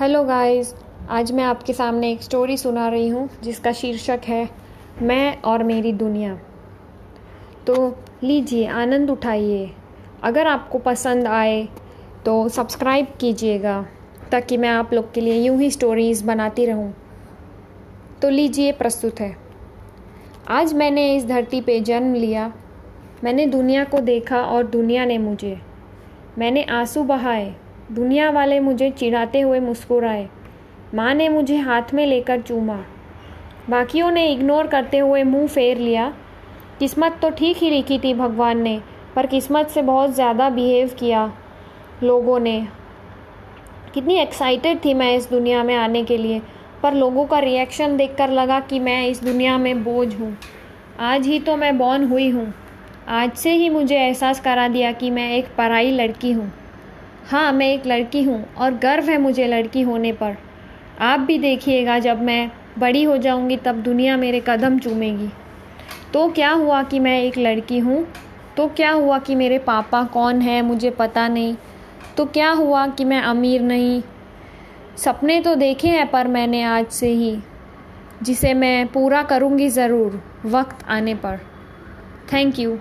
Hello guys आज मैं आपके सामने एक स्टोरी सुना रही हूँ, जिसका शीर्षक है, मैं और मेरी दुनिया. तो लीजिए, आनंद उठाइए। अगर आपको पसंद आए तो सब्सक्राइब कीजिएगा, ताकि मैं आप लोग के लिए यूँ ही स्टोरीज़ बनाती रहूँ। तो लीजिए, प्रस्तुत है। आज मैंने इस धरती पे जन्म लिया। मैंने दुनिया को देखा और दुनिया ने मुझे। मैंने आँसू बहाए। दुनिया वाले मुझे चिढ़ाते हुए मुस्कुराए। माँ ने मुझे हाथ में लेकर चूमा। बाकियों ने इग्नोर करते हुए मुँह फेर लिया। किस्मत तो ठीक ही लिखी थी भगवान ने, पर किस्मत से बहुत ज़्यादा बिहेव किया लोगों ने। कितनी एक्साइटेड थी मैं इस दुनिया में आने के लिए, पर लोगों का रिएक्शन देखकर लगा कि मैं इस दुनिया में बोझ हूँ। आज ही तो मैं बॉर्न हुई हूँ। आज से ही मुझे एहसास करा दिया कि मैं एक पराई लड़की हूँ। हाँ मैं एक लड़की हूँ और गर्व है मुझे लड़की होने पर। आप भी देखिएगा, जब मैं बड़ी हो जाऊँगी, तब दुनिया मेरे कदम चूमेगी। तो क्या हुआ कि मैं एक लड़की हूँ? तो क्या हुआ कि मेरे पापा कौन है, मुझे पता नहीं। तो क्या हुआ कि मैं अमीर नहीं? सपने तो देखे हैं, पर मैंने आज से ही, जिसे मैं पूरा करूँगी ज़रूर, वक्त आने पर। Thank you.